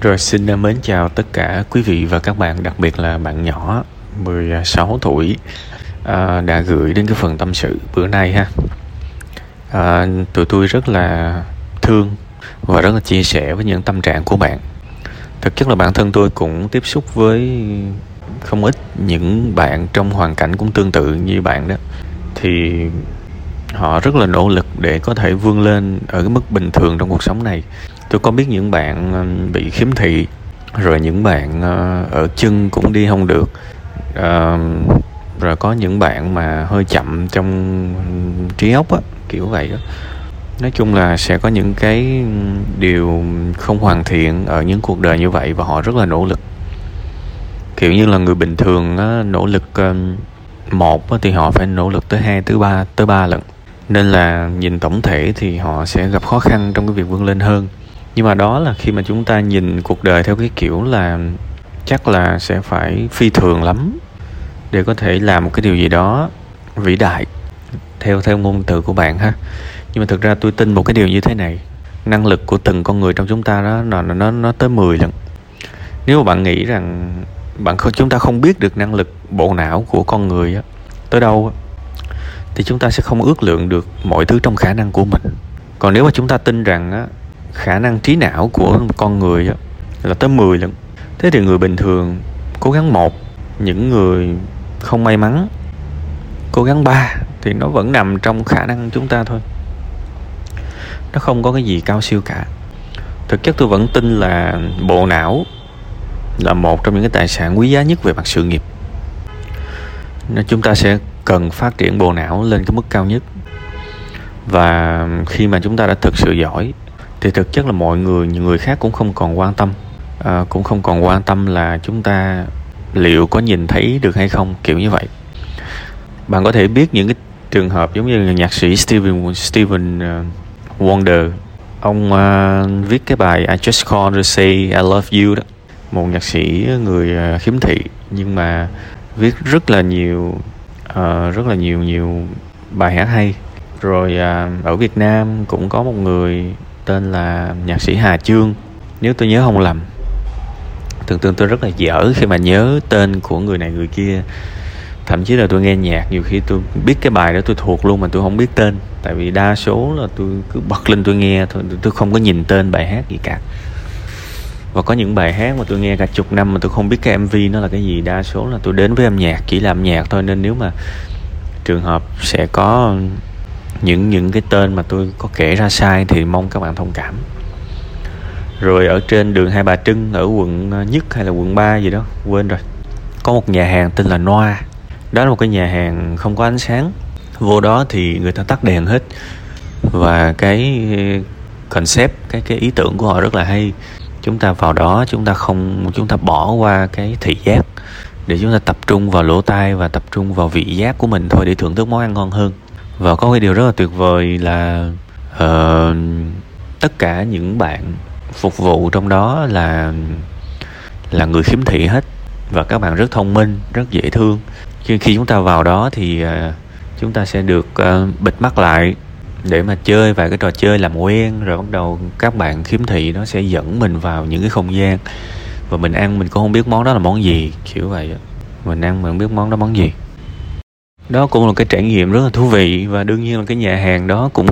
Rồi xin à, mến chào tất cả quý vị và các bạn, đặc biệt là bạn nhỏ 16 tuổi à, đã gửi đến cái phần tâm sự bữa nay ha. À, tụi tôi rất là thương và rất là chia sẻ với những tâm trạng của bạn. Thực chất là bản thân tôi cũng tiếp xúc với không ít những bạn trong hoàn cảnh cũng tương tự như bạn đó. Thì họ rất là nỗ lực để có thể vươn lên ở cái mức bình thường trong cuộc sống này tôi có biết những bạn ờ, bị khiếm thị rồi những bạn ờ, ở chân cũng đi không được. À, rồi có những bạn mà hơi chậm trong trí óc á kiểu vậy đó. Nói chung là sẽ có những cái điều không hoàn thiện ở những cuộc đời như vậy và họ rất là nỗ lực. Kiểu như là người bình thường á, nỗ lực một á, thì họ phải nỗ lực tới hai tới ba tới ba lần. Nên là nhìn tổng thể thì họ sẽ gặp khó khăn trong cái việc vươn lên hơn nhưng mà đó là khi mà chúng ta nhìn cuộc đời theo cái kiểu là chắc là sẽ phải phi thường lắm để có thể làm một cái điều gì đó vĩ đại theo theo ngôn từ của bạn ha. Nhưng mà thực ra tôi tin một cái điều như thế này năng lực của từng con người trong chúng ta đó nó nó nó tới 10 lần. Nếu mà bạn nghĩ rằng bạn không chúng ta không biết được năng lực bộ não của con người đó, tới đâu thì chúng ta sẽ không ước lượng được mọi thứ trong khả năng của mình. Còn nếu mà chúng ta tin rằng khả năng trí não của con người là tới 10 lần. Thế thì người bình thường cố gắng một, những người không may mắn cố gắng ba thì nó vẫn nằm trong khả năng chúng ta thôi. Nó không có cái gì cao siêu cả. Thực chất tôi vẫn tin là bộ não là một trong những cái tài sản quý giá nhất về mặt sự nghiệp. Nên chúng ta sẽ cần phát triển bộ não lên cái mức cao nhất. Và khi mà chúng ta đã thực sự giỏi thì thực chất là mọi người những người khác cũng không còn quan tâm. À, cũng không còn quan tâm là chúng ta liệu có nhìn thấy được hay không kiểu như vậy. Bạn có thể biết những cái trường hợp giống như là nhạc sĩ Steven Steven à, Wonder. Ông uh, viết cái bài I Just Call to Say I Love You đó. Một nhạc sĩ người uh, khiếm thị nhưng mà viết rất là nhiều uh, rất là nhiều nhiều bài hát hay. Rồi uh, ở Việt Nam cũng có một người tên là nhạc sĩ Hà Chương. Nếu tôi nhớ không lầm, thường thường tôi rất là dở khi mà nhớ tên của người này, người kia. Thậm chí là tôi nghe nhạc, nhiều khi tôi biết cái bài đó tôi thuộc luôn mà tôi không biết tên. Tại vì đa số là tôi cứ bật lên tôi nghe thôi, tôi không có nhìn tên bài hát gì cả. Và có những bài hát mà tôi nghe cả chục năm mà tôi không biết cái mv nó là cái gì. Đa số là tôi đến với âm nhạc, chỉ làm nhạc thôi. Nên nếu mà trường hợp sẽ có những những cái tên mà tôi có kể ra sai thì mong các bạn thông cảm. Rồi ở trên đường Hai Bà Trưng, ở quận ờ, nhất hay là quận 3 gì đó, quên rồi. Có một nhà hàng tên là Noa. Đó là một cái nhà hàng không có ánh sáng. Vô đó thì người ta tắt đèn hết. Và cái concept, cái cái ý tưởng của họ rất là hay. Chúng ta vào đó, chúng ta không, chúng ta bỏ qua cái thị giác. Để chúng ta tập trung vào lỗ tai và tập trung vào vị giác của mình thôi, để thưởng thức món ăn ngon hơn và có cái điều rất là tuyệt vời là uh, tất cả những bạn phục vụ trong đó là là người khiếm thị hết. Và các bạn rất thông minh rất dễ thương. Khi khi chúng ta vào đó thì uh, chúng ta sẽ được uh, bịt mắt lại để mà chơi vài cái trò chơi làm quen. Rồi bắt đầu các bạn khiếm thị nó sẽ dẫn mình vào những cái không gian. Và mình ăn mình cũng không biết món đó là món gì kiểu vậy mình ăn mình không biết món đó món gì đó cũng là cái trải nghiệm rất là thú vị và đương nhiên là cái nhà hàng đó cũng,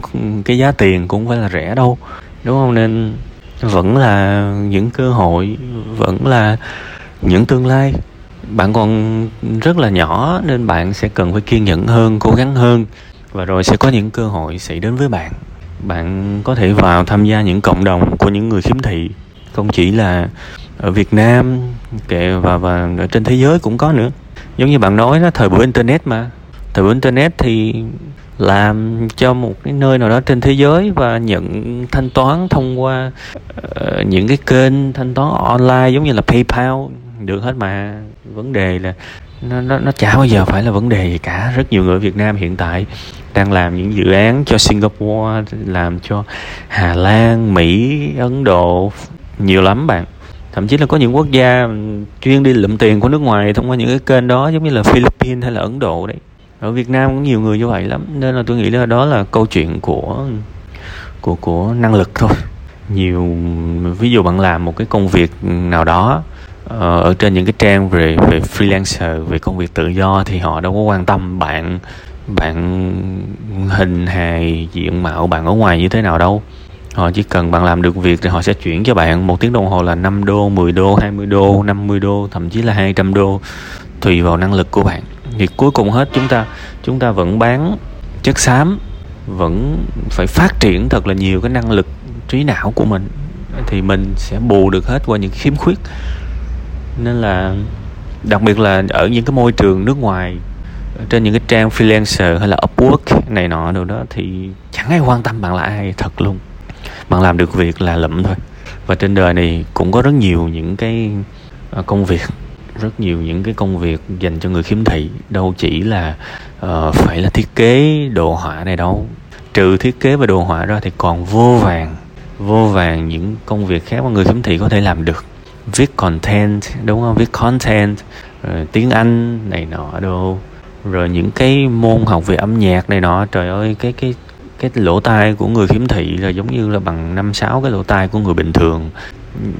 cái giá tiền cũng phải là rẻ đâu. Đúng không? Nên vẫn là những cơ hội, vẫn là những tương lai. Bạn còn rất là nhỏ nên bạn sẽ cần phải kiên nhẫn hơn, cố gắng hơn và rồi sẽ có những cơ hội xảy đến với bạn. Bạn có thể vào tham gia những cộng đồng của những người khiếm thị. Không chỉ là ở Việt Nam, kệ, và và ở trên thế giới cũng có nữa. Giống như bạn nói đó, thời buổi internet mà thời internet thì làm cho một cái nơi nào đó trên thế giới và nhận thanh toán thông qua uh, những cái kênh thanh toán online giống như là PayPal được hết mà. Vấn đề là nó nó nó chả bao giờ phải là vấn đề gì cả. Rất nhiều người ở Việt Nam hiện tại đang làm những dự án cho Singapore làm cho Hà Lan Mỹ Ấn Độ nhiều lắm bạn. Thậm chí là có những quốc gia chuyên đi lượm tiền của nước ngoài thông qua những cái kênh đó giống như là Philippines hay là Ấn Độ đấy ở Việt Nam cũng nhiều người như vậy lắm, nên là tôi nghĩ là đó là câu chuyện của của của năng lực thôi. Nhiều, ví dụ bạn làm một cái công việc nào đó ờ, ở trên những cái trang về về freelancer, về công việc tự do thì họ đâu có quan tâm bạn bạn hình hài, diện mạo bạn ở ngoài như thế nào đâu. Họ chỉ cần bạn làm được việc thì họ sẽ chuyển cho bạn một tiếng đồng hồ là 5 đô 10 đô 20 đô 50 đô, thậm chí là 200 đô, tùy vào năng lực của bạn thì cuối cùng hết, chúng ta chúng ta vẫn bán chất xám, vẫn phải phát triển thật là nhiều cái năng lực trí não của mình. Thì mình sẽ bù được hết qua những khiếm khuyết. Nên là, đặc biệt là ở những cái môi trường nước ngoài trên những cái trang freelancer hay là Upwork này nọ đồ đó, thì chẳng ai quan tâm bạn là ai thật luôn. Bạn làm được việc là lụm thôi. Và trên đời này cũng có rất nhiều những cái à, công việc rất nhiều những cái công việc dành cho người khiếm thị đâu chỉ là uh, phải là thiết kế đồ họa này đâu. Trừ thiết kế và đồ họa ra thì còn vô vàng vô vàng những công việc khác mà người khiếm thị có thể làm được. Viết content đúng không? Viết content rồi tiếng anh này nọ đồ. Rồi những cái môn học về âm nhạc này nọ trời ơi cái cái cái lỗ tai của người khiếm thị là giống như là bằng năm sáu cái lỗ tai của người bình thường.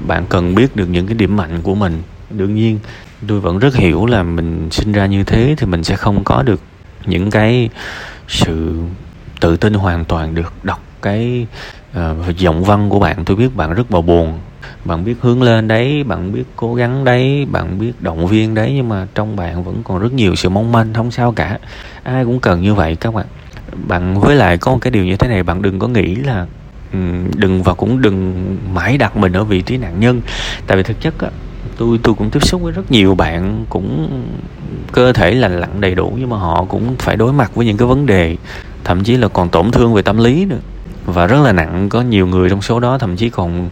Bạn cần biết được những cái điểm mạnh của mình đương nhiên tôi vẫn rất hiểu là mình sinh ra như thế thì mình sẽ không có được những cái sự tự tin hoàn toàn được. Đọc cái uh, giọng văn của bạn tôi biết bạn rất bầu buồn. Bạn biết hướng lên đấy bạn biết cố gắng đấy bạn biết động viên đấy nhưng mà trong bạn vẫn còn rất nhiều sự mong manh không sao cả. Ai cũng cần như vậy các bạn. Bạn với lại có một cái điều như thế này bạn đừng có nghĩ là đừng và cũng đừng mãi đặt mình ở vị trí nạn nhân. Tại vì thực chất á tôi tôi cũng tiếp xúc với rất nhiều bạn cũng cơ thể lành lặn đầy đủ, nhưng mà họ cũng phải đối mặt với những cái vấn đề, thậm chí là còn tổn thương về tâm lý nữa. Và rất là nặng, có nhiều người trong số đó thậm chí còn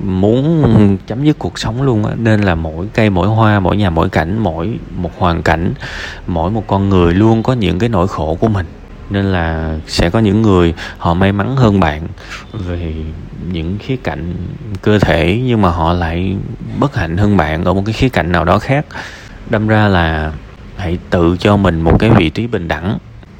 muốn chấm dứt cuộc sống luôn á. Nên là mỗi cây, mỗi hoa, mỗi nhà, mỗi cảnh, mỗi một hoàn cảnh, mỗi một con người luôn có những cái nỗi khổ của mình. Nên là sẽ có những người họ may mắn hơn bạn. Về những khía cạnh cơ thể, nhưng mà họ lại bất hạnh hơn bạn ở một cái khía cạnh nào đó khác. Đâm ra là hãy tự cho mình một cái vị trí bình đẳng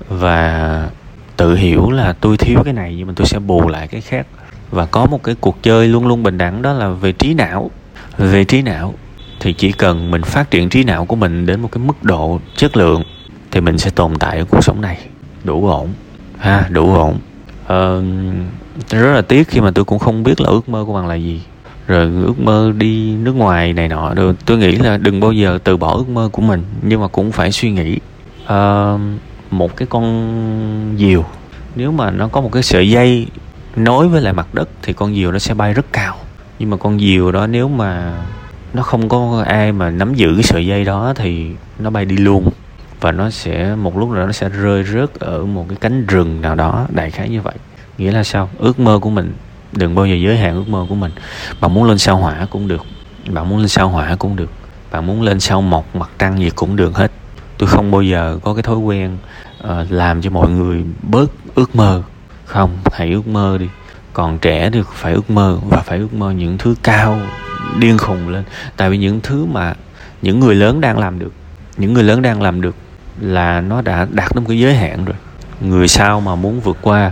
và tự hiểu là tôi thiếu cái này nhưng mà tôi sẽ bù lại cái khác. Và có một cái cuộc chơi luôn luôn bình đẳng, đó là về trí não. Về trí não thì chỉ cần mình phát triển trí não của mình đến một cái mức độ chất lượng thì mình sẽ tồn tại ở cuộc sống này. Đủ ổn. Ha, đủ ổn uh, rất là tiếc khi mà tôi cũng không biết là ước mơ của bạn là gì. Rồi ước mơ đi nước ngoài này nọ rồi tôi nghĩ là đừng bao giờ từ bỏ ước mơ của mình nhưng mà cũng phải suy nghĩ. Uh, một cái con diều nếu mà nó có một cái sợi dây nối với lại mặt đất thì con diều nó sẽ bay rất cao. Nhưng mà con diều đó nếu mà nó không có ai mà nắm giữ cái sợi dây đó thì nó bay đi luôn và nó sẽ một lúc nào nó sẽ rơi rớt ở một cái cánh rừng nào đó đại khái như vậy. Nghĩa là sao? Ước mơ của mình đừng bao giờ giới hạn ước mơ của mình. Bạn muốn lên sao hỏa cũng được bạn muốn lên sao hỏa cũng được bạn muốn lên sao mọc mặt trăng gì cũng được hết. Tôi không bao giờ có cái thói quen uh, làm cho mọi người bớt ước mơ. Không hãy ước mơ đi. Còn trẻ thì phải ước mơ và phải ước mơ những thứ cao điên khùng lên. Tại vì những thứ mà những người lớn đang làm được những người lớn đang làm được là nó đã đạt đến một cái giới hạn rồi. Người sau mà muốn vượt qua,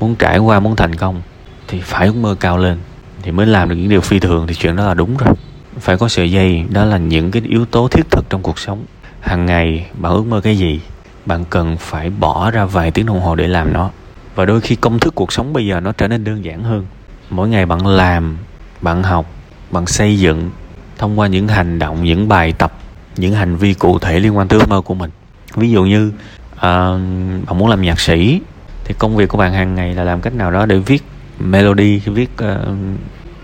muốn trải qua, muốn thành công thì phải ước mơ cao lên thì mới làm được những điều phi thường thì chuyện đó là đúng rồi. Phải có sợi dây, đó là những cái yếu tố thiết thực trong cuộc sống. Hàng ngày bạn ước mơ cái gì, bạn cần phải bỏ ra vài tiếng đồng hồ để làm nó. Và đôi khi công thức cuộc sống bây giờ nó trở nên đơn giản hơn. Mỗi ngày bạn làm, bạn học, bạn xây dựng thông qua những hành động, những bài tập, những hành vi cụ thể liên quan tới ước mơ của mình ví dụ như uh, bạn muốn làm nhạc sĩ thì công việc của bạn hàng ngày là làm cách nào đó để viết melody viết uh,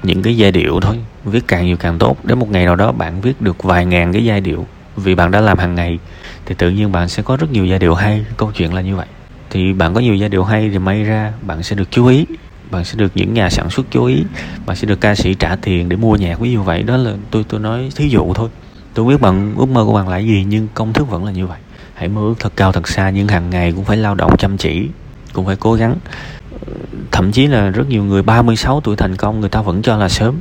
những cái giai điệu thôi. Viết càng nhiều càng tốt. Đến một ngày nào đó bạn viết được vài ngàn cái giai điệu vì bạn đã làm hàng ngày thì tự nhiên bạn sẽ có rất nhiều giai điệu hay. Câu chuyện là như vậy. Thì bạn có nhiều giai điệu hay thì may ra bạn sẽ được chú ý. Bạn sẽ được những nhà sản xuất chú ý. Bạn sẽ được ca sĩ trả tiền để mua nhạc. Ví dụ vậy. Đó là tôi tôi nói thí dụ thôi. Tôi biết bạn ước mơ của bạn là gì nhưng công thức vẫn là như vậy hãy mơ ước thật cao thật xa nhưng hàng ngày cũng phải lao động chăm chỉ cũng phải cố gắng. Thậm chí là rất nhiều người 36 tuổi thành công người ta vẫn cho là sớm.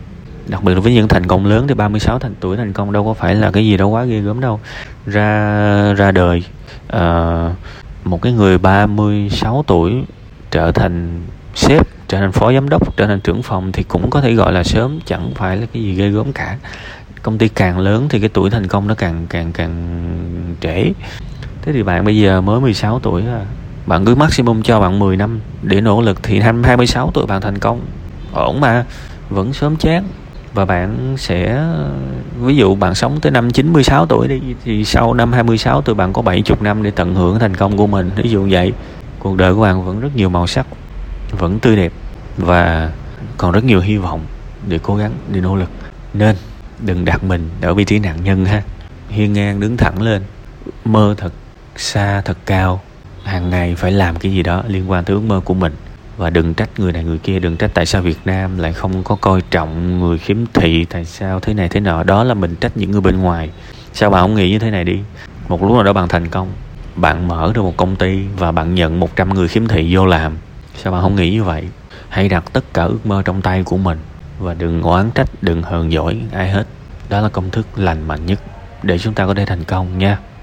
Đặc biệt là với những thành công lớn thì 36 thành tuổi thành công đâu có phải là cái gì đó quá ghê gớm đâu. Ra ra đời uh, một cái người 36 tuổi trở thành sếp trở thành phó giám đốc trở thành trưởng phòng thì cũng có thể gọi là sớm chẳng phải là cái gì ghê gớm cả. Công ty càng lớn thì cái tuổi thành công nó càng càng càng trễ thế thì bạn bây giờ mới 16 tuổi à. Bạn cứ maximum cho bạn 10 năm để nỗ lực thì năm 26 tuổi bạn thành công. Ổn mà, vẫn sớm chán. Và bạn sẽ, ví dụ bạn sống tới năm 96 tuổi đi, thì sau năm 26 tuổi bạn có 70 năm để tận hưởng thành công của mình. Ví dụ vậy, cuộc đời của bạn vẫn rất nhiều màu sắc, vẫn tươi đẹp và còn rất nhiều hy vọng để cố gắng, để nỗ lực. Nên đừng đặt mình ở vị trí nạn nhân ha. Hiên ngang đứng thẳng lên, mơ thật xa thật cao. Hàng ngày phải làm cái gì đó liên quan tới ước mơ của mình. Và đừng trách người này người kia, đừng trách tại sao Việt Nam lại không có coi trọng người khiếm thị, tại sao thế này thế nọ. Đó là mình trách những người bên ngoài. Sao bạn không nghĩ như thế này đi? Một lúc nào đó bạn thành công, bạn mở được một công ty và bạn nhận 100 người khiếm thị vô làm. Sao bạn không nghĩ như vậy? Hãy đặt tất cả ước mơ trong tay của mình và đừng oán trách, đừng hờn giỏi ai hết. Đó là công thức lành mạnh nhất để chúng ta có thể thành công nha.